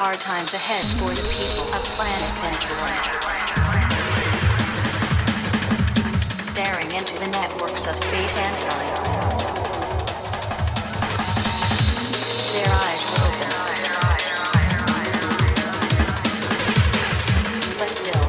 hard times ahead for the people of planet Ventura. Staring into the networks of space and time. Their eyes were open. But still,